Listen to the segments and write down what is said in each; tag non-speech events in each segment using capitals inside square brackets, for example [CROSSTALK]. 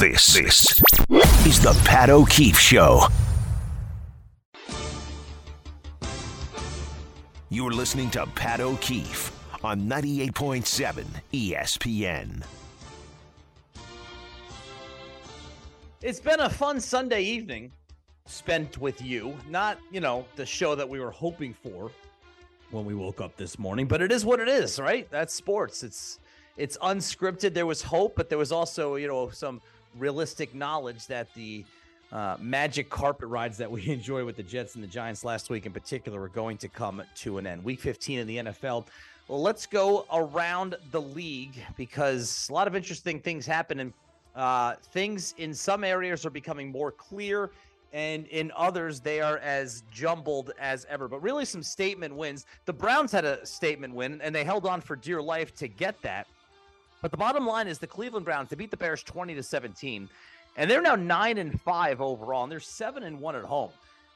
This, this is the Pat O'Keefe Show. You're listening to Pat O'Keefe on 98.7 ESPN. It's been a fun Sunday evening spent with you. Not, you know, the show that we were hoping for when we woke up this morning, but it is what it is, right? That's sports. It's it's unscripted. There was hope, but there was also, you know, some realistic knowledge that the uh, magic carpet rides that we [LAUGHS] enjoy with the Jets and the Giants last week in particular are going to come to an end. Week 15 in the NFL. Well, let's go around the league because a lot of interesting things happen and uh, things in some areas are becoming more clear and in others they are as jumbled as ever but really some statement wins the browns had a statement win and they held on for dear life to get that but the bottom line is the Cleveland Browns, they beat the Bears 20 to 17, and they're now 9 and 5 overall, and they're 7 and 1 at home.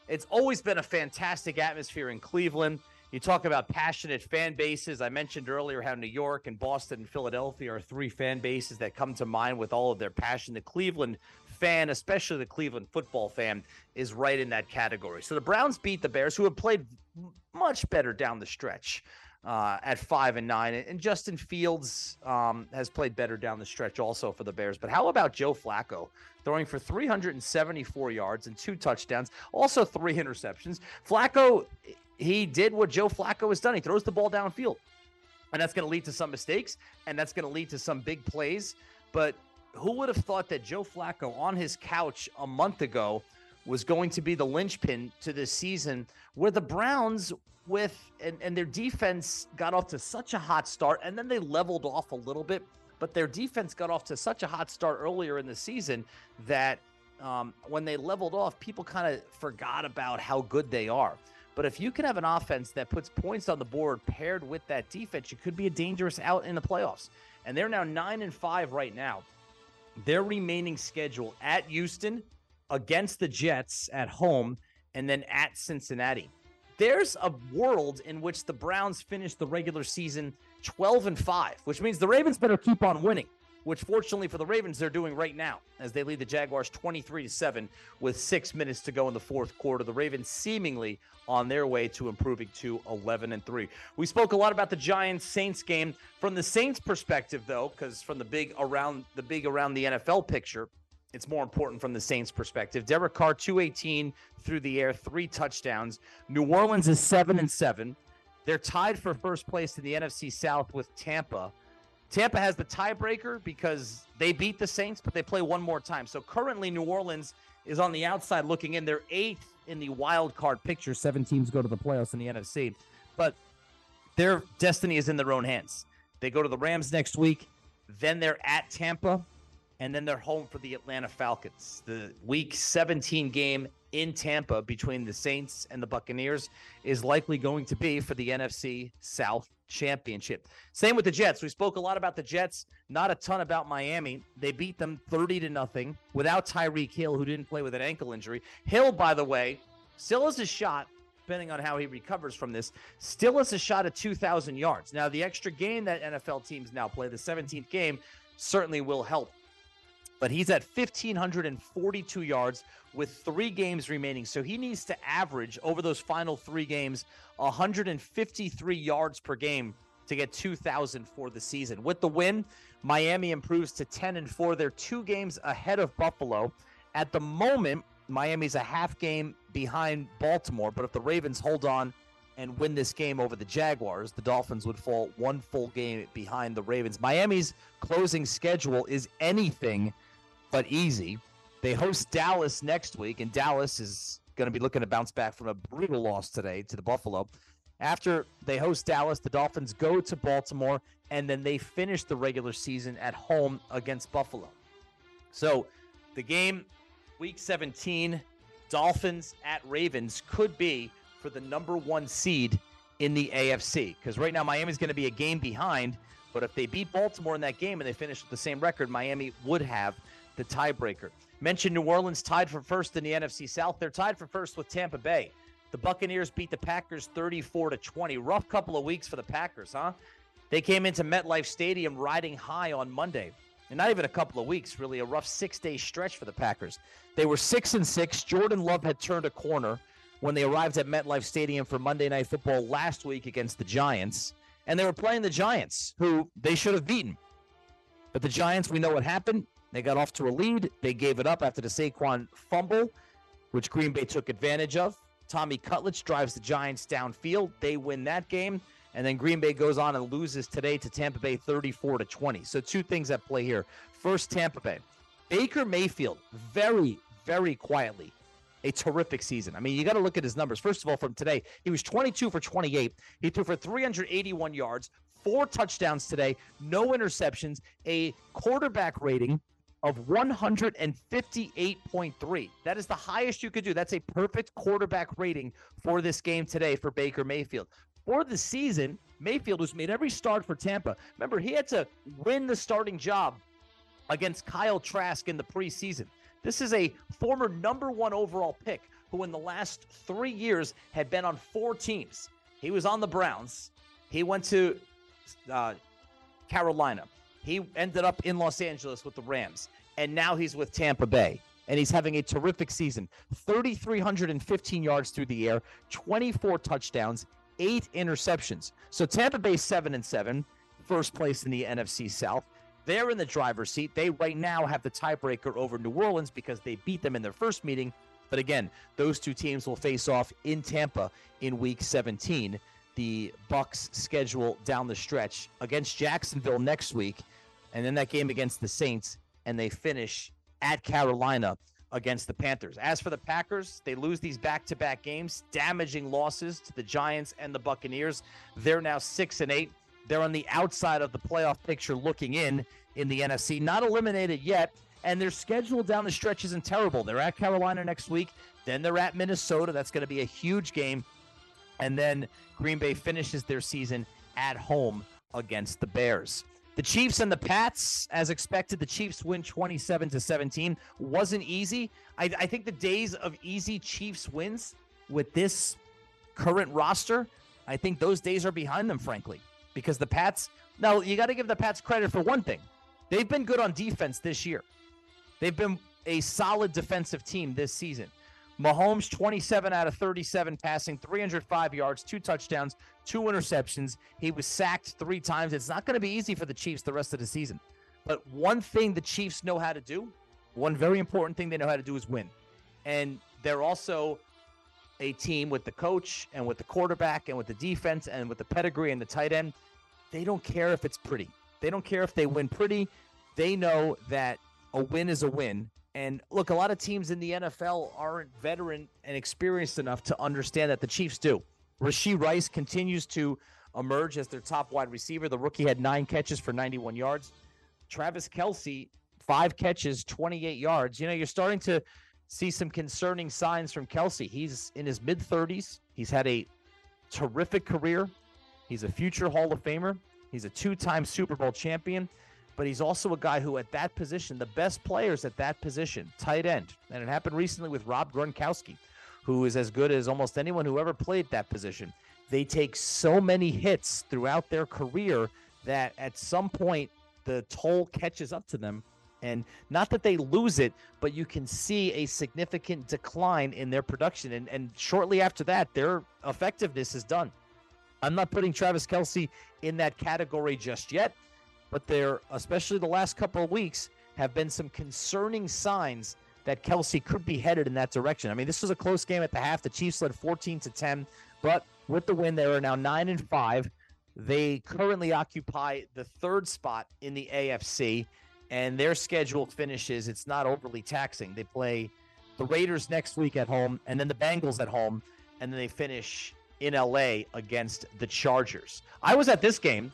It's always been a fantastic atmosphere in Cleveland. You talk about passionate fan bases. I mentioned earlier how New York and Boston and Philadelphia are three fan bases that come to mind with all of their passion. The Cleveland fan, especially the Cleveland football fan, is right in that category. So the Browns beat the Bears, who have played much better down the stretch uh, at five and nine. And Justin Fields um, has played better down the stretch also for the Bears. But how about Joe Flacco throwing for 374 yards and two touchdowns, also three interceptions? Flacco, he did what Joe Flacco has done. He throws the ball downfield. And that's going to lead to some mistakes, and that's going to lead to some big plays. But who would have thought that Joe Flacco on his couch a month ago was going to be the linchpin to this season where the Browns with and, and their defense got off to such a hot start and then they leveled off a little bit but their defense got off to such a hot start earlier in the season that um, when they leveled off people kind of forgot about how good they are. But if you can have an offense that puts points on the board paired with that defense you could be a dangerous out in the playoffs. And they're now nine and five right now. Their remaining schedule at houston against the jets at home and then at cincinnati there's a world in which the Browns finish the regular season 12 and 5, which means the Ravens better keep on winning, which fortunately for the Ravens they're doing right now as they lead the Jaguars 23 to 7 with 6 minutes to go in the fourth quarter. The Ravens seemingly on their way to improving to 11 and 3. We spoke a lot about the Giants Saints game from the Saints perspective though cuz from the big around the big around the NFL picture, it's more important from the Saints' perspective. Derek Carr, 218 through the air, three touchdowns. New Orleans is seven and seven. They're tied for first place in the NFC South with Tampa. Tampa has the tiebreaker because they beat the Saints, but they play one more time. So currently, New Orleans is on the outside looking in. They're eighth in the wild card picture. Seven teams go to the playoffs in the NFC, but their destiny is in their own hands. They go to the Rams next week. Then they're at Tampa and then they're home for the Atlanta Falcons. The week 17 game in Tampa between the Saints and the Buccaneers is likely going to be for the NFC South Championship. Same with the Jets. We spoke a lot about the Jets, not a ton about Miami. They beat them 30 to nothing without Tyreek Hill, who didn't play with an ankle injury. Hill, by the way, still has a shot depending on how he recovers from this, still has a shot at 2,000 yards. Now, the extra game that NFL teams now play, the 17th game, certainly will help but he's at 1,542 yards with three games remaining. So he needs to average over those final three games 153 yards per game to get 2,000 for the season. With the win, Miami improves to 10 and 4. They're two games ahead of Buffalo. At the moment, Miami's a half game behind Baltimore, but if the Ravens hold on and win this game over the Jaguars, the Dolphins would fall one full game behind the Ravens. Miami's closing schedule is anything but easy. They host Dallas next week, and Dallas is going to be looking to bounce back from a brutal loss today to the Buffalo. After they host Dallas, the Dolphins go to Baltimore, and then they finish the regular season at home against Buffalo. So the game, week 17, Dolphins at Ravens, could be for the number one seed in the AFC. Because right now, Miami's going to be a game behind. But if they beat Baltimore in that game and they finish with the same record, Miami would have the tiebreaker. Mentioned New Orleans tied for first in the NFC South. They're tied for first with Tampa Bay. The Buccaneers beat the Packers 34 to 20. Rough couple of weeks for the Packers, huh? They came into MetLife Stadium riding high on Monday. and not even a couple of weeks, really a rough six day stretch for the Packers. They were six and six. Jordan Love had turned a corner when they arrived at MetLife Stadium for Monday Night Football last week against the Giants, and they were playing the Giants, who they should have beaten. But the Giants, we know what happened. They got off to a lead. They gave it up after the Saquon fumble, which Green Bay took advantage of. Tommy Cutlets drives the Giants downfield. They win that game. And then Green Bay goes on and loses today to Tampa Bay 34 to 20. So two things at play here. First, Tampa Bay. Baker Mayfield, very, very quietly, a terrific season. I mean, you got to look at his numbers. First of all, from today, he was 22 for 28. He threw for 381 yards, four touchdowns today, no interceptions, a quarterback rating of 158.3. That is the highest you could do. That's a perfect quarterback rating for this game today for Baker Mayfield for the season, Mayfield, who's made every start for Tampa, remember, he had to win the starting job against Kyle Trask in the preseason. This is a former number one overall pick who, in the last three years, had been on four teams. He was on the Browns. He went to uh, Carolina. He ended up in Los Angeles with the Rams. And now he's with Tampa Bay. And he's having a terrific season 3,315 yards through the air, 24 touchdowns, eight interceptions. So Tampa Bay seven and seven, first place in the NFC South. They're in the driver's seat. They right now have the tiebreaker over New Orleans because they beat them in their first meeting. But again, those two teams will face off in Tampa in Week 17. The Bucks schedule down the stretch against Jacksonville next week, and then that game against the Saints, and they finish at Carolina against the Panthers. As for the Packers, they lose these back to back games, damaging losses to the Giants and the Buccaneers. They're now 6 and 8. They're on the outside of the playoff picture looking in in the NFC, not eliminated yet. And their schedule down the stretch isn't terrible. They're at Carolina next week. Then they're at Minnesota. That's going to be a huge game. And then Green Bay finishes their season at home against the Bears. The Chiefs and the Pats, as expected, the Chiefs win 27 to 17. Wasn't easy. I, I, think the days of easy Chiefs wins with this current roster, I think those days are behind them, frankly, because the Pats. Now, you got to give the Pats credit for one thing. They've been good on defense this year. They've been a solid defensive team this season. Mahomes, 27 out of 37 passing, 305 yards, two touchdowns, two interceptions. He was sacked three times. It's not going to be easy for the Chiefs the rest of the season. But one thing the Chiefs know how to do, one very important thing they know how to do is win. And they're also a team with the coach and with the quarterback and with the defense and with the pedigree and the tight end. They don't care if it's pretty. They don't care if they win pretty. They know that a win is a win and look, a lot of teams in the NFL aren't veteran and experienced enough to understand that the Chiefs do. Rashee Rice continues to emerge as their top wide receiver. The rookie had nine catches for 91 yards. Travis Kelce, five catches, 28 yards. You know, you're starting to see some concerning signs from Kelce. He's in his mid 30s. He's had a terrific career. He's a future Hall of Famer. He's a two time Super Bowl champion but he's also a guy who, at that position, the best players at that position, tight end, and it happened recently with Rob Gronkowski, who is as good as almost anyone who ever played that position. They take so many hits throughout their career that at some point the toll catches up to them. And not that they lose it, but you can see a significant decline in their production. And, and shortly after that, their effectiveness is done. I'm not putting Travis Kelce in that category just yet but there, especially the last couple of weeks, have been some concerning signs that Kelce could be headed in that direction. I mean, this was a close game at the half. The Chiefs led 14 to 10, but with the win, they are now nine and five. They currently occupy the third spot in the AFC, and their schedule finishes. It's not overly taxing. They play the Raiders next week at home, and then the Bengals at home, and then they finish in LA against the Chargers. I was at this game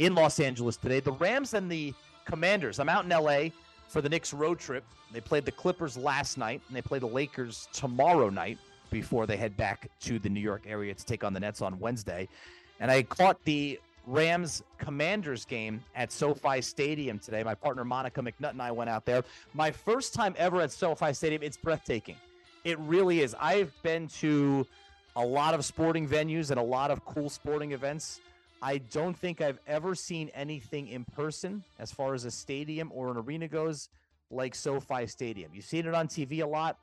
in Los Angeles today. The Rams and the Commanders. I'm out in LA for the Knicks road trip. They played the Clippers last night, and they play the Lakers tomorrow night before they head back to the New York area to take on the Nets on Wednesday. And I caught the Rams Commanders game at SoFi Stadium today. My partner Monica McNutt and I went out there. My first time ever at SoFi Stadium. It's breathtaking. It really is. I've been to a lot of sporting venues and a lot of cool sporting events I don't think I've ever seen anything in person as far as a stadium or an arena goes like SoFi Stadium. You've seen it on TV a lot.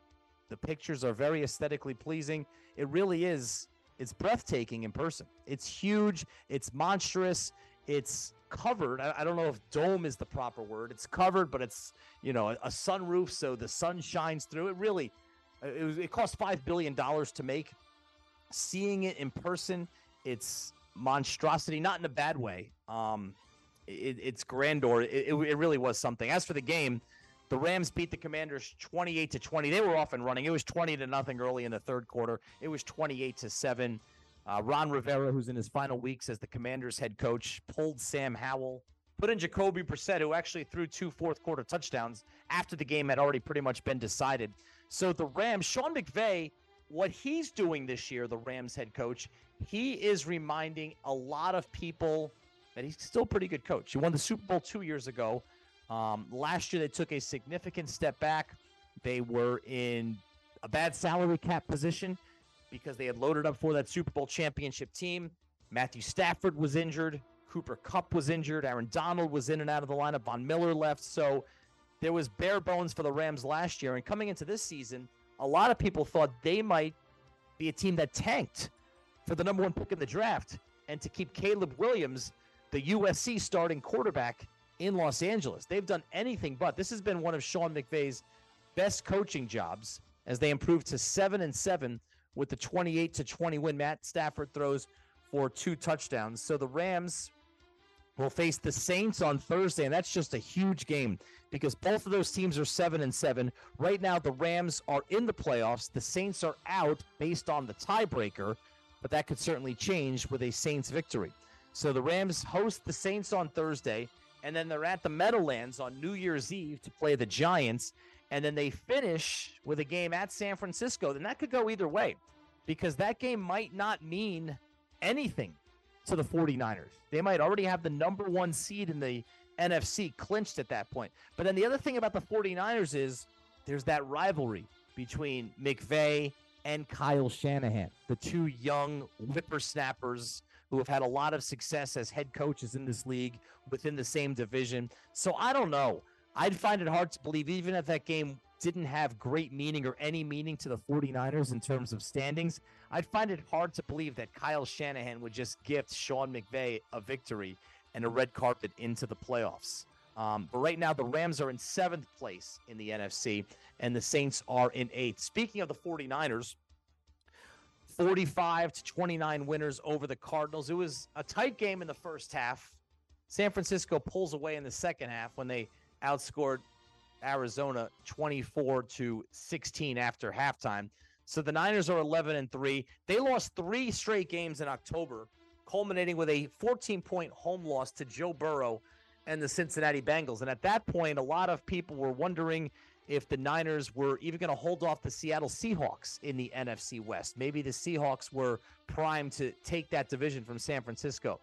The pictures are very aesthetically pleasing. It really is. It's breathtaking in person. It's huge. It's monstrous. It's covered. I, don't know if dome is the proper word. It's covered, but it's you know a, a sunroof, so the sun shines through. It really, it was. It cost five billion dollars to make. Seeing it in person, it's monstrosity, not in a bad way. Um, it, it's grandeur. It, it, really was something. As for the game, the Rams beat the Commanders 28 to 20. They were off and running. It was 20 to nothing early in the third quarter. It was 28 to 7. Uh, Ron Rivera, who's in his final weeks as the Commanders head coach, pulled Sam Howell, put in Jacoby Brissett, who actually threw two fourth quarter touchdowns after the game had already pretty much been decided. So the Rams, Sean McVay, what he's doing this year, the Rams head coach, he is reminding a lot of people that he's still a pretty good coach. He won the Super Bowl two years ago. Um, last year, they took a significant step back. They were in a bad salary cap position because they had loaded up for that Super Bowl championship team. Matthew Stafford was injured. Cooper Kupp was injured. Aaron Donald was in and out of the lineup. Von Miller left. So there was bare bones for the Rams last year. And coming into this season, a lot of people thought they might be a team that tanked for the number one pick in the draft and to keep Caleb Williams, the USC starting quarterback, in Los Angeles. They've done anything but. This has been one of Sean McVay's best coaching jobs as they improved to 7 and 7 with the 28 to 20 win. Matt Stafford throws for two touchdowns. So the Rams will face the Saints on Thursday and that's just a huge game because both of those teams are 7 and 7. Right now the Rams are in the playoffs. The Saints are out based on the tiebreaker, but that could certainly change with a Saints victory. So the Rams host the Saints on Thursday and then they're at the Meadowlands on New Year's Eve to play the Giants, and then they finish with a game at San Francisco. Then that could go either way because that game might not mean anything to the 49ers. They might already have the number one seed in the NFC clinched at that point. But then the other thing about the 49ers is there's that rivalry between McVay and Kyle Shanahan, the two young whippersnappers who have had a lot of success as head coaches in this league within the same division. So I don't know. I'd find it hard to believe, even if that game didn't have great meaning or any meaning to the 49ers in terms of standings, I'd find it hard to believe that Kyle Shanahan would just gift Sean McVay a victory and a red carpet into the playoffs. Um, but right now, the Rams are in seventh place in the NFC, and the Saints are in eighth. Speaking of the 49ers, 45 to 29 winners over the Cardinals. It was a tight game in the first half. San Francisco pulls away in the second half when they outscored Arizona 24 to 16 after halftime. So the Niners are 11 and 3. They lost 3 straight games in October, culminating with a 14-point home loss to Joe Burrow and the Cincinnati Bengals. And at that point, a lot of people were wondering if the Niners were even going to hold off the Seattle Seahawks in the NFC West. Maybe the Seahawks were primed to take that division from San Francisco.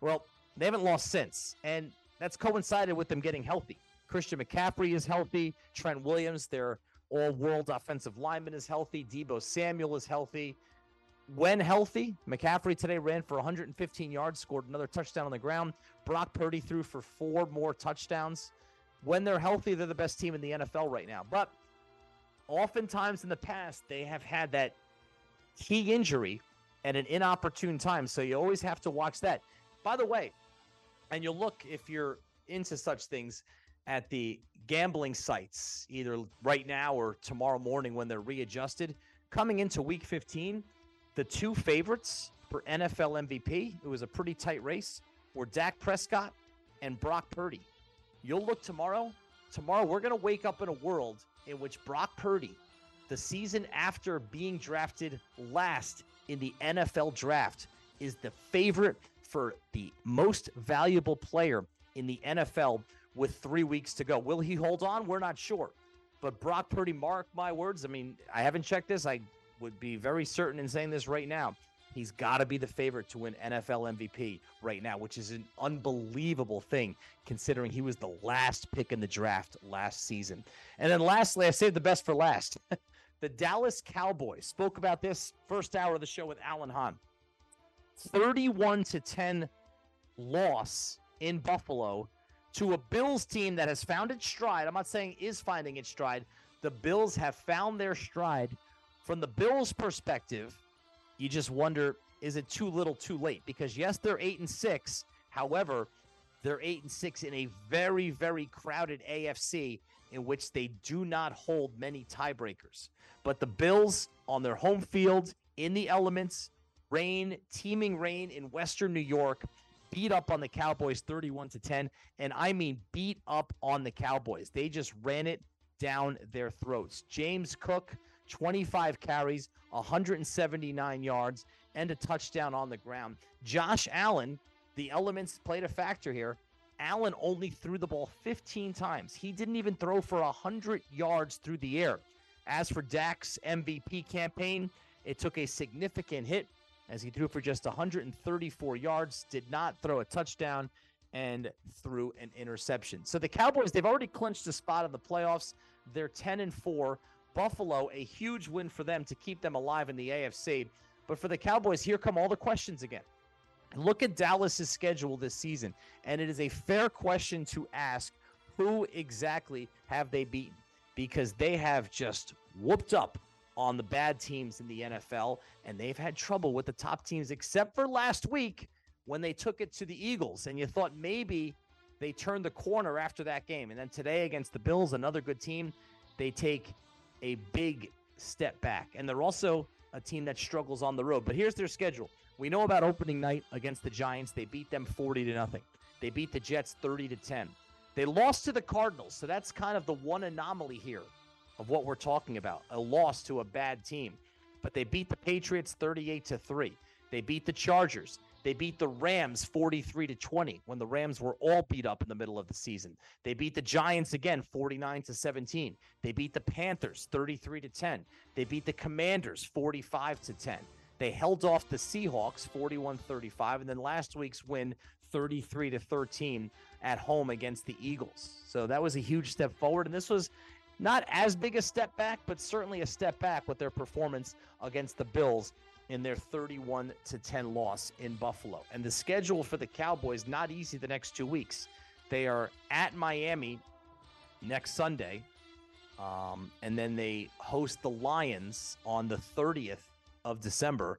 Well, they haven't lost since, and that's coincided with them getting healthy. Christian McCaffrey is healthy. Trent Williams, their all world offensive lineman, is healthy. Deebo Samuel is healthy. When healthy, McCaffrey today ran for 115 yards, scored another touchdown on the ground. Brock Purdy threw for four more touchdowns when they're healthy, they're the best team in the NFL right now. But oftentimes in the past, they have had that key injury at an inopportune time. So you always have to watch that. By the way, and you'll look if you're into such things at the gambling sites, either right now or tomorrow morning when they're readjusted. Coming into week 15, the two favorites for NFL MVP, it was a pretty tight race, were Dak Prescott and Brock Purdy. You'll look tomorrow. Tomorrow, we're going to wake up in a world in which Brock Purdy, the season after being drafted last in the NFL draft, is the favorite for the most valuable player in the NFL with three weeks to go. Will he hold on? We're not sure. But Brock Purdy, mark my words. I mean, I haven't checked this. I would be very certain in saying this right now. He's got to be the favorite to win NFL MVP right now, which is an unbelievable thing considering he was the last pick in the draft last season. And then lastly, I saved the best for last. [LAUGHS] the Dallas Cowboys spoke about this first hour of the show with Alan Hahn. 31 to 10 loss in Buffalo to a Bills team that has found its stride. I'm not saying is finding its stride. The Bills have found their stride. From the Bills' perspective, you just wonder is it too little too late? Because yes, they're 8 and 6. However, they're 8 and 6 in a very very crowded AFC in which they do not hold many tiebreakers. But the Bills on their home field in the elements, rain, teeming rain in western New York, beat up on the Cowboys 31 to 10, and I mean beat up on the Cowboys. They just ran it down their throats. James Cook 25 carries, 179 yards, and a touchdown on the ground. Josh Allen, the elements played a factor here. Allen only threw the ball 15 times. He didn't even throw for 100 yards through the air. As for Dak's MVP campaign, it took a significant hit as he threw for just 134 yards, did not throw a touchdown, and threw an interception. So the Cowboys, they've already clinched a spot in the playoffs. They're 10 and 4. Buffalo, a huge win for them to keep them alive in the AFC. But for the Cowboys, here come all the questions again. Look at Dallas's schedule this season, and it is a fair question to ask who exactly have they beaten? Because they have just whooped up on the bad teams in the NFL, and they've had trouble with the top teams, except for last week when they took it to the Eagles. And you thought maybe they turned the corner after that game. And then today against the Bills, another good team, they take a big step back. And they're also a team that struggles on the road. But here's their schedule. We know about opening night against the Giants. They beat them 40 to nothing. They beat the Jets 30 to 10. They lost to the Cardinals. So that's kind of the one anomaly here of what we're talking about. A loss to a bad team. But they beat the Patriots 38 to 3. They beat the Chargers. They beat the Rams 43 to 20 when the Rams were all beat up in the middle of the season. They beat the Giants again 49 to 17. They beat the Panthers 33 to 10. They beat the Commanders 45 to 10. They held off the Seahawks 41-35 and then last week's win 33 to 13 at home against the Eagles. So that was a huge step forward and this was not as big a step back, but certainly a step back with their performance against the Bills in their 31 to 10 loss in Buffalo. And the schedule for the Cowboys not easy the next 2 weeks. They are at Miami next Sunday. Um, and then they host the Lions on the 30th of December.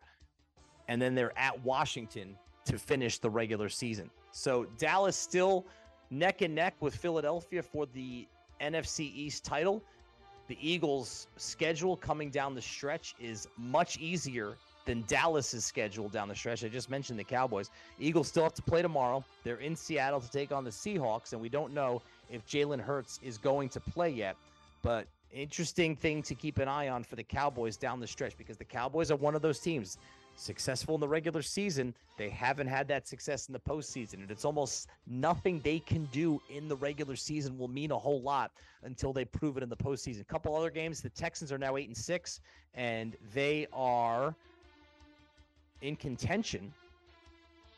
And then they're at Washington to finish the regular season. So Dallas still neck and neck with Philadelphia for the NFC East title. The Eagles' schedule coming down the stretch is much easier than Dallas's schedule down the stretch. I just mentioned the Cowboys. Eagles still have to play tomorrow. They're in Seattle to take on the Seahawks, and we don't know if Jalen Hurts is going to play yet. But interesting thing to keep an eye on for the Cowboys down the stretch because the Cowboys are one of those teams successful in the regular season. They haven't had that success in the postseason. And it's almost nothing they can do in the regular season will mean a whole lot until they prove it in the postseason. A couple other games. The Texans are now eight and six, and they are in contention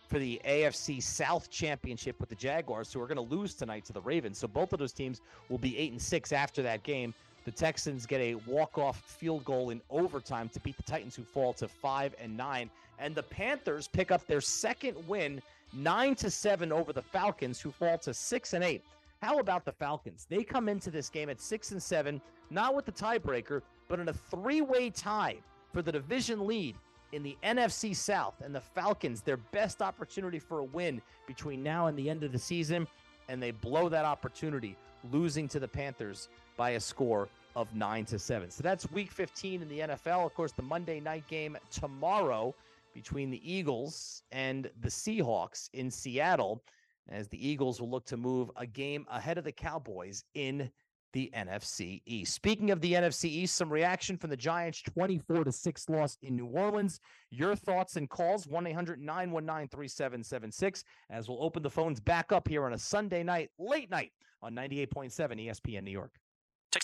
for the AFC South Championship with the Jaguars, who are going to lose tonight to the Ravens. So both of those teams will be eight and six after that game. The Texans get a walk-off field goal in overtime to beat the Titans, who fall to five and nine. And the Panthers pick up their second win, nine to seven over the Falcons, who fall to six and eight. How about the Falcons? They come into this game at six and seven, not with the tiebreaker, but in a three-way tie for the division lead in the NFC South. And the Falcons, their best opportunity for a win between now and the end of the season, and they blow that opportunity, losing to the Panthers by a score of 9 to 7. So that's week 15 in the NFL. Of course, the Monday night game tomorrow between the Eagles and the Seahawks in Seattle as the Eagles will look to move a game ahead of the Cowboys in the NFC East. Speaking of the NFC East, some reaction from the Giants 24 to 6 loss in New Orleans. Your thoughts and calls 1-800-919-3776 as we'll open the phones back up here on a Sunday night, late night on 98.7 ESPN New York.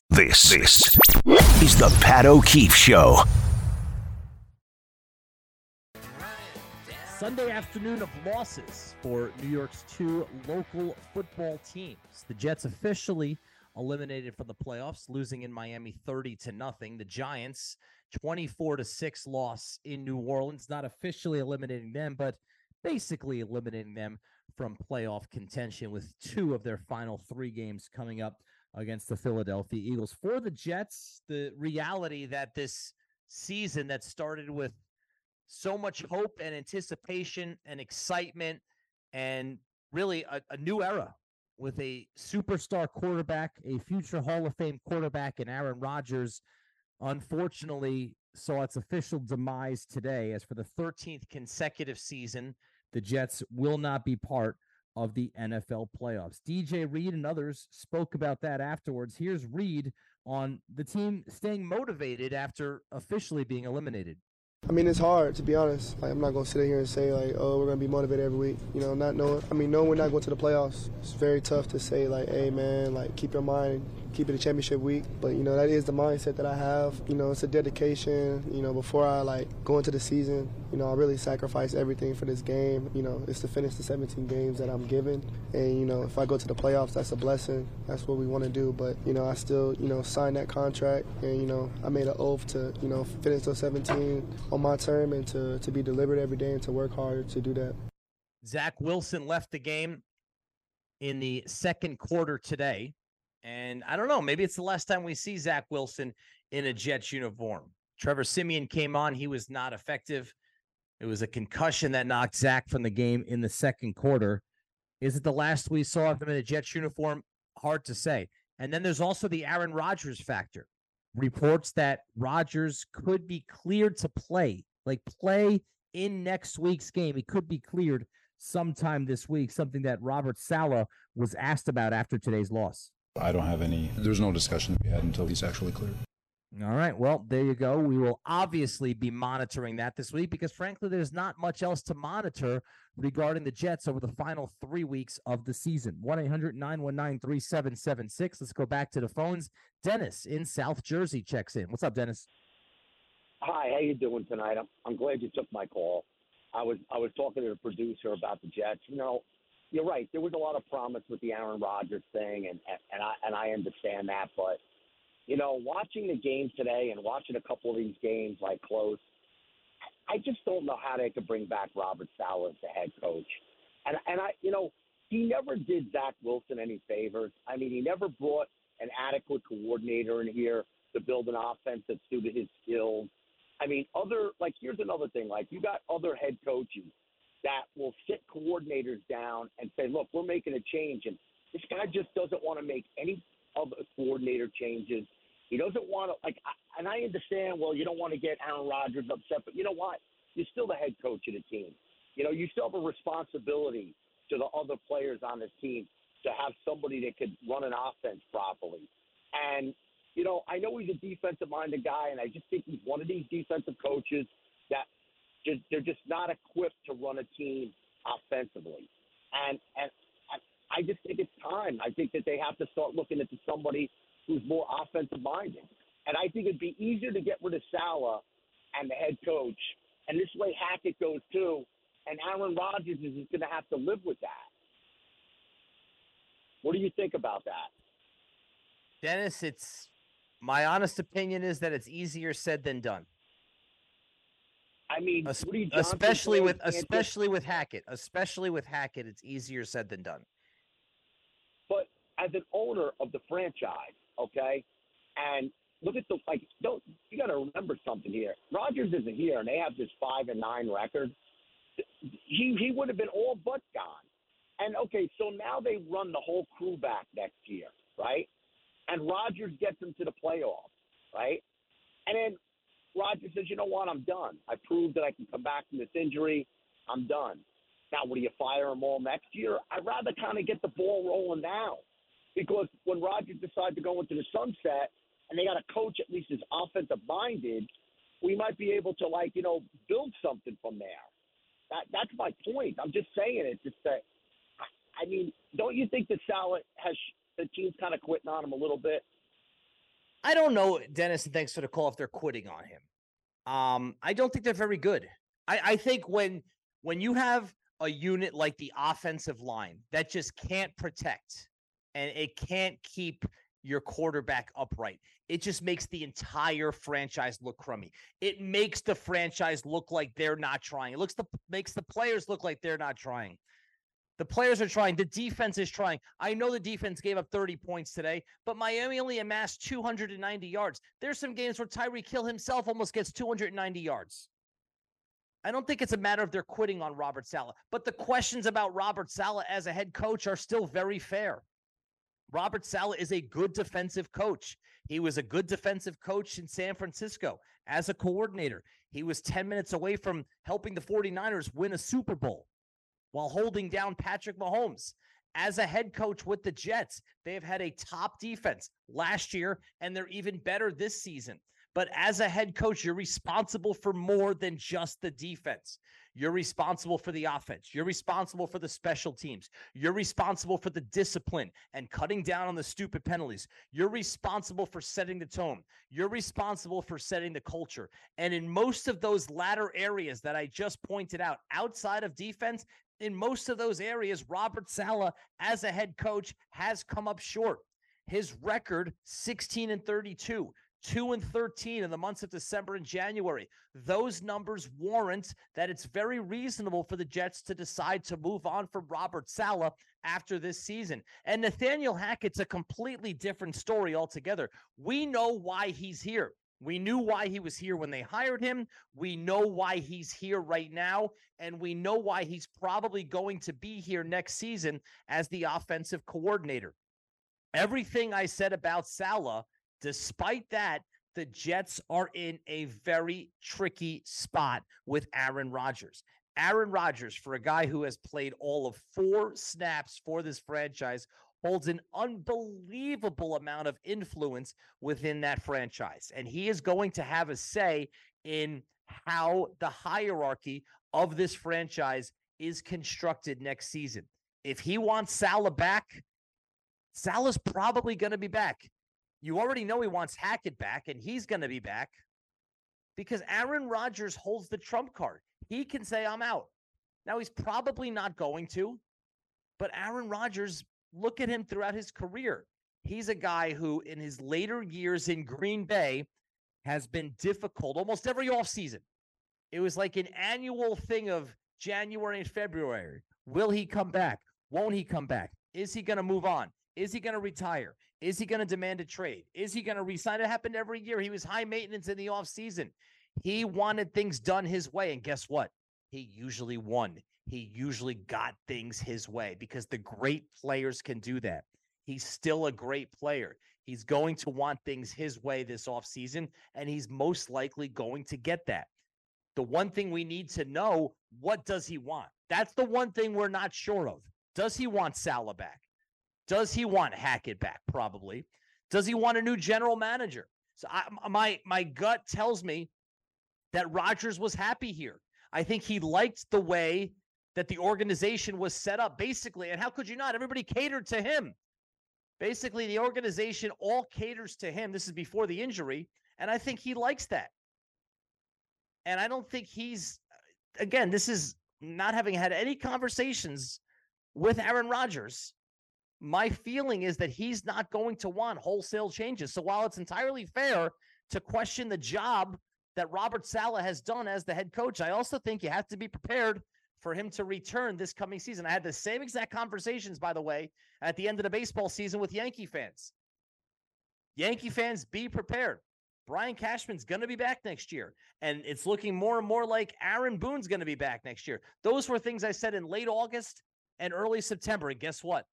This, this is the Pat O'Keefe Show. Sunday afternoon of losses for New York's two local football teams. The Jets officially eliminated from the playoffs, losing in Miami 30 to nothing. The Giants 24 to 6 loss in New Orleans, not officially eliminating them, but basically eliminating them from playoff contention with two of their final three games coming up against the Philadelphia Eagles. For the Jets, the reality that this season that started with so much hope and anticipation and excitement and really a, a new era with a superstar quarterback, a future Hall of Fame quarterback in Aaron Rodgers, unfortunately saw its official demise today as for the 13th consecutive season the Jets will not be part of the NFL playoffs. DJ Reed and others spoke about that afterwards. Here's Reed on the team staying motivated after officially being eliminated. I mean, it's hard to be honest. Like, I'm not gonna sit here and say like, oh, we're gonna be motivated every week. You know, not knowing. I mean, knowing we're not going to the playoffs. It's very tough to say like, hey man, like keep your mind keep it a championship week. But you know that is the mindset that I have. You know, it's a dedication. You know, before I like go into the season, you know, I really sacrifice everything for this game. You know, it's to finish the 17 games that I'm given, and you know, if I go to the playoffs, that's a blessing. That's what we want to do. But you know, I still you know signed that contract, and you know, I made an oath to you know finish those 17 on my term and to to be deliberate every day and to work hard to do that. Zach Wilson left the game in the second quarter today. And I don't know, maybe it's the last time we see Zach Wilson in a Jets uniform. Trevor Siemian came on, he was not effective. It was a concussion that knocked Zach from the game in the second quarter. Is it the last we saw of him in a Jets uniform? Hard to say. And then there's also the Aaron Rodgers factor. Reports that Rodgers could be cleared to play, like play in next week's game. He could be cleared sometime this week, something that Robert Saleh was asked about after today's loss. I don't have any, there's no discussion to be had until he's actually cleared. All right. Well, there you go. We will obviously be monitoring that this week because, frankly, there's not much else to monitor regarding the Jets over the final three weeks of the season. 1 800 919 3776. Let's go back to the phones. Dennis in South Jersey checks in. What's up, Dennis? Hi. How you doing tonight? I'm, I'm glad you took my call. I was I was talking to the producer about the Jets. You know, you're right. There was a lot of promise with the Aaron Rodgers thing, and and I and I understand that. But you know, watching the game today and watching a couple of these games like close, I just don't know how they could bring back Robert Saleh as the head coach. And and I, you know, he never did Zach Wilson any favors. I mean, he never brought an adequate coordinator in here to build an offense that suited his skills. I mean, other like here's another thing. Like you got other head coaches that will sit coordinators down and say, look, we're making a change. And this guy just doesn't want to make any other coordinator changes. He doesn't want to, like, and I understand, well, you don't want to get Aaron Rodgers upset, but you know what? You're still the head coach of the team. You know, you still have a responsibility to the other players on the team to have somebody that could run an offense properly. And, you know, I know he's a defensive minded guy, and I just think he's one of these defensive coaches just, they're just not equipped to run a team offensively. And, and I just think it's time. I think that they have to start looking at somebody who's more offensive minded. And I think it'd be easier to get rid of Saleh and the head coach. And this way Hackett goes too. And Aaron Rodgers is going to have to live with that. What do you think about that? Dennis, it's my honest opinion is that it's easier said than done. I mean, especially with especially with Hackett, especially with Hackett, it's easier said than done. But as an owner of the franchise, okay, and look at the like, don't you got to remember something here? Rodgers isn't here, and they have this five and nine record. He he would have been all but gone. And okay, so now they run the whole crew back next year, right? And Rodgers gets them to the playoffs, right? And then Roger says, you know what, I'm done. I proved that I can come back from this injury. I'm done. Now, will you fire them all next year? I'd rather kind of get the ball rolling now because when Rodgers decides to go into the sunset and they got a coach at least is offensive minded, we might be able to like you know build something from there. That that's my point. I'm just saying it. Just that I mean, don't you think that Saleh has the team's kind of quitting on him a little bit? I don't know, Dennis, and thanks for the call if they're quitting on him. Um, I don't think they're very good. I, I think when when you have a unit like the offensive line that just can't protect and it can't keep your quarterback upright. It just makes the entire franchise look crummy. It makes the franchise look like they're not trying. It looks the makes the players look like they're not trying. The players are trying. The defense is trying. I know the defense gave up 30 points today, but Miami only amassed 290 yards. There's some games where Tyreek Hill himself almost gets 290 yards. I don't think it's a matter of they're quitting on Robert Saleh, but the questions about Robert Saleh as a head coach are still very fair. Robert Saleh is a good defensive coach. He was a good defensive coach in San Francisco as a coordinator. He was 10 minutes away from helping the 49ers win a Super Bowl while holding down Patrick Mahomes. As a head coach with the Jets, they have had a top defense last year, and they're even better this season. But as a head coach, you're responsible for more than just the defense. You're responsible for the offense. You're responsible for the special teams. You're responsible for the discipline and cutting down on the stupid penalties. You're responsible for setting the tone. You're responsible for setting the culture. And in most of those latter areas that I just pointed out, outside of defense, in most of those areas, Robert Saleh, as a head coach, has come up short. His record 16 and 32. 2 and 13 in the months of December and January. Those numbers warrant that it's very reasonable for the Jets to decide to move on from Robert Saleh after this season. And Nathaniel Hackett's a completely different story altogether. We know why he's here. We knew why he was here when they hired him. We know why he's here right now. And we know why he's probably going to be here next season as the offensive coordinator. Everything I said about Saleh, Despite that, the Jets are in a very tricky spot with Aaron Rodgers. Aaron Rodgers, for a guy who has played all of four snaps for this franchise, holds an unbelievable amount of influence within that franchise. And he is going to have a say in how the hierarchy of this franchise is constructed next season. If he wants Saleh back, Saleh's probably going to be back. You already know he wants Hackett back, and he's going to be back because Aaron Rodgers holds the trump card. He can say, I'm out. Now, he's probably not going to, but Aaron Rodgers, look at him throughout his career. He's a guy who, in his later years in Green Bay, has been difficult almost every offseason. It was like an annual thing of January and February. Will he come back? Won't he come back? Is he going to move on? Is he going to retire? Is he going to demand a trade? Is he going to resign? It happened every year. He was high maintenance in the offseason. He wanted things done his way. And guess what? He usually won. He usually got things his way because the great players can do that. He's still a great player. He's going to want things his way this offseason, and he's most likely going to get that. The one thing we need to know what does he want? That's the one thing we're not sure of. Does he want Saleh back? Does he want Hackett back? Probably. Does he want a new general manager? So I, my my gut tells me that Rodgers was happy here. I think he liked the way that the organization was set up, basically. And how could you not? Everybody catered to him. Basically, the organization all caters to him. This is before the injury, and I think he likes that. And I don't think he's again. This is not having had any conversations with Aaron Rodgers my feeling is that he's not going to want wholesale changes. So while it's entirely fair to question the job that Robert Saleh has done as the head coach, I also think you have to be prepared for him to return this coming season. I had the same exact conversations, by the way, at the end of the baseball season with Yankee fans. Yankee fans, be prepared. Brian Cashman's going to be back next year. And it's looking more and more like Aaron Boone's going to be back next year. Those were things I said in late August and early September. And guess what?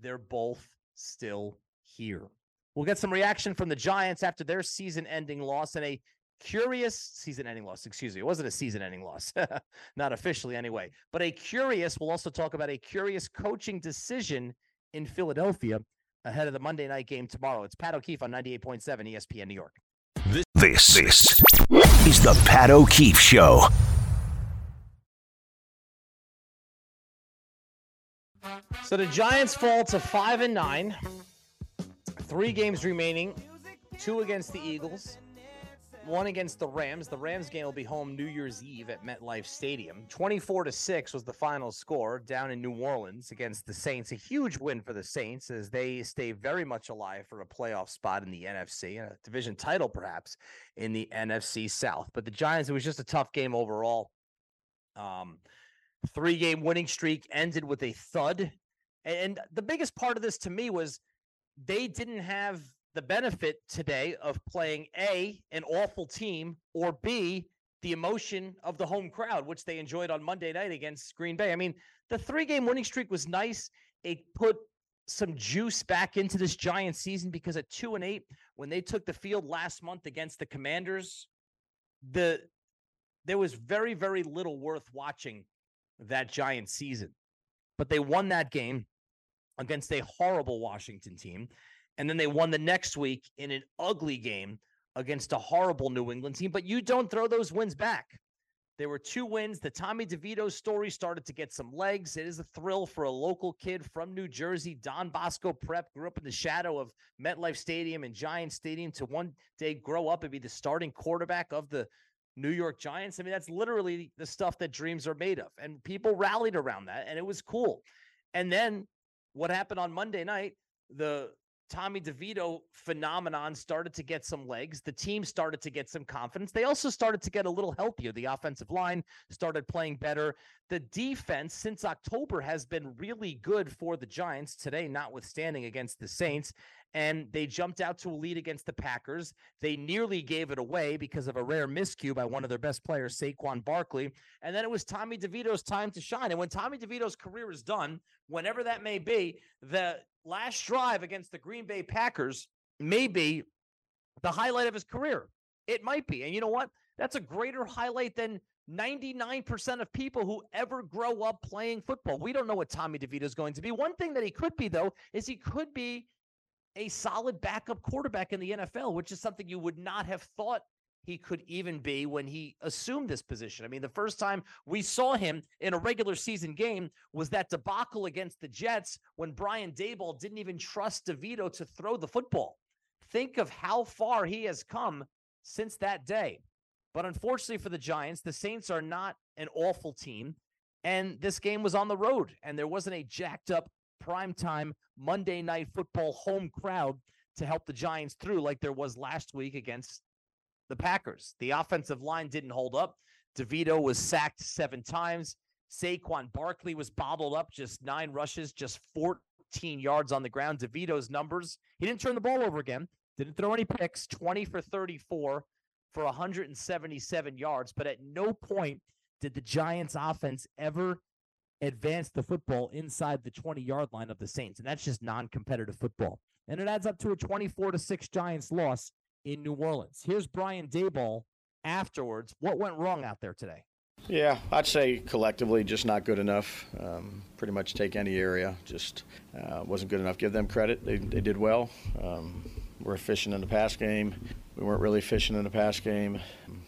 they're both still here. We'll get some reaction from the Giants after their season ending loss and a curious season ending loss. Excuse me. It wasn't a season ending loss, [LAUGHS] not officially anyway, but a curious. We'll also talk about a curious coaching decision in Philadelphia ahead of the Monday night game tomorrow. It's Pat O'Keefe on 98.7 ESPN New York. This, this is the Pat O'Keefe Show. So the Giants fall to five and nine. Three games remaining. Two against the Eagles. One against the Rams. The Rams game will be home New Year's Eve at MetLife Stadium. 24 to 6 was the final score down in New Orleans against the Saints. A huge win for the Saints as they stay very much alive for a playoff spot in the NFC and a division title perhaps in the NFC South. But the Giants, it was just a tough game overall. Um, three game winning streak ended with a thud. And the biggest part of this to me was they didn't have the benefit today of playing A, an awful team, or B, the emotion of the home crowd, which they enjoyed on Monday night against Green Bay. I mean, the three game winning streak was nice. It put some juice back into this giant season because at two and eight, when they took the field last month against the Commanders, the there was very, very little worth watching that giant season. But they won that game against a horrible Washington team. And then they won the next week in an ugly game against a horrible New England team. But you don't throw those wins back. There were two wins. The Tommy DeVito story started to get some legs. It is a thrill for a local kid from New Jersey. Don Bosco Prep grew up in the shadow of MetLife Stadium and Giant Stadium to one day grow up and be the starting quarterback of the New York Giants. I mean, that's literally the stuff that dreams are made of. And people rallied around that, and it was cool. And then what happened on Monday night? The Tommy DeVito phenomenon started to get some legs. The team started to get some confidence. They also started to get a little healthier. The offensive line started playing better. The defense since October has been really good for the Giants today, notwithstanding against the Saints and they jumped out to a lead against the Packers. They nearly gave it away because of a rare miscue by one of their best players, Saquon Barkley. And then it was Tommy DeVito's time to shine. And when Tommy DeVito's career is done, whenever that may be, the last drive against the Green Bay Packers may be the highlight of his career. It might be. And you know what? That's a greater highlight than 99% of people who ever grow up playing football. We don't know what Tommy DeVito is going to be. One thing that he could be, though, is he could be a solid backup quarterback in the NFL, which is something you would not have thought he could even be when he assumed this position. I mean, the first time we saw him in a regular season game was that debacle against the Jets when Brian Daboll didn't even trust DeVito to throw the football. Think of how far he has come since that day. But unfortunately for the Giants, the Saints are not an awful team. And this game was on the road, and there wasn't a jacked up primetime Monday night football home crowd to help the Giants through like there was last week against the Packers. The offensive line didn't hold up. DeVito was sacked seven times. Saquon Barkley was bottled up, just nine rushes, just 14 yards on the ground. DeVito's numbers, he didn't turn the ball over again, didn't throw any picks, 20 for 34 for 177 yards. But at no point did the Giants offense ever advance the football inside the 20 yard line of the Saints. And that's just non competitive football. And it adds up to a 24 to 6 Giants loss in New Orleans. Here's Brian Daboll afterwards. What went wrong out there today? Yeah, I'd say collectively just not good enough. Um, pretty much take any area, just uh, wasn't good enough. Give them credit; they, they did well. Um, we're efficient in the pass game. We weren't really efficient in the pass game.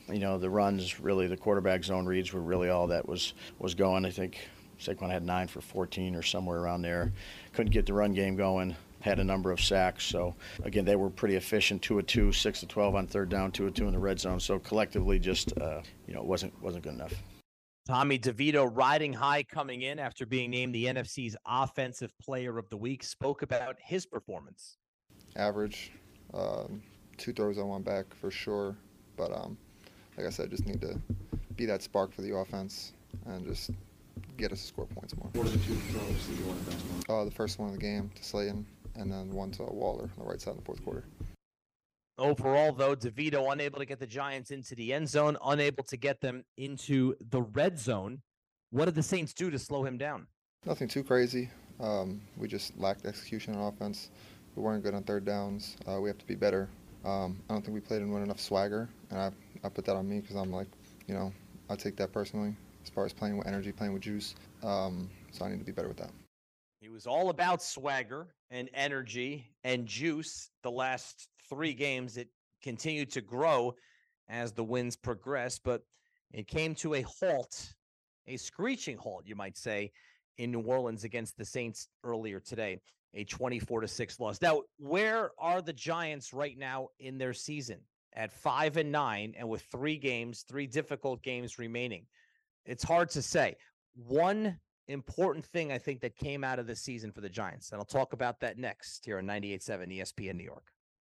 You know, the runs, really, the quarterback zone reads were really all that was was going. I think Saquon had nine for 14 or somewhere around there. Couldn't get the run game going. Had a number of sacks. So again, they were pretty efficient. Two of two, six to 12 on third down, two of two in the red zone. So collectively, just uh, you know, wasn't wasn't good enough. Tommy DeVito riding high coming in after being named the NFC's Offensive Player of the Week spoke about his performance. Average, um, two throws on one back for sure. But um, like I said, just need to be that spark for the offense and just get us to score points more. What are the two throws that you want to best Uh, the first one of the game to Slayton, and then one to Waller on the right side in the fourth quarter. Overall, though, DeVito unable to get the Giants into the end zone, unable to get them into the red zone. What did the Saints do to slow him down? Nothing too crazy. Um, we just lacked execution on offense. We weren't good on third downs. Uh, we have to be better. Um, I don't think we played in with enough swagger, and I, I put that on me because I'm like, you know, I take that personally as far as playing with energy, playing with juice. Um, so I need to be better with that. He was all about swagger and energy and juice the last three games. It continued to grow as the wins progressed, but it came to a halt, a screeching halt, you might say, in New Orleans against the Saints earlier today, a 24 to 6 loss. Now, where are the Giants right now in their season? At five and nine, and with three games, three difficult games remaining it's hard to say. One important thing I think that came out of this season for the Giants, and I'll talk about that next here on 98.7 ESPN New York.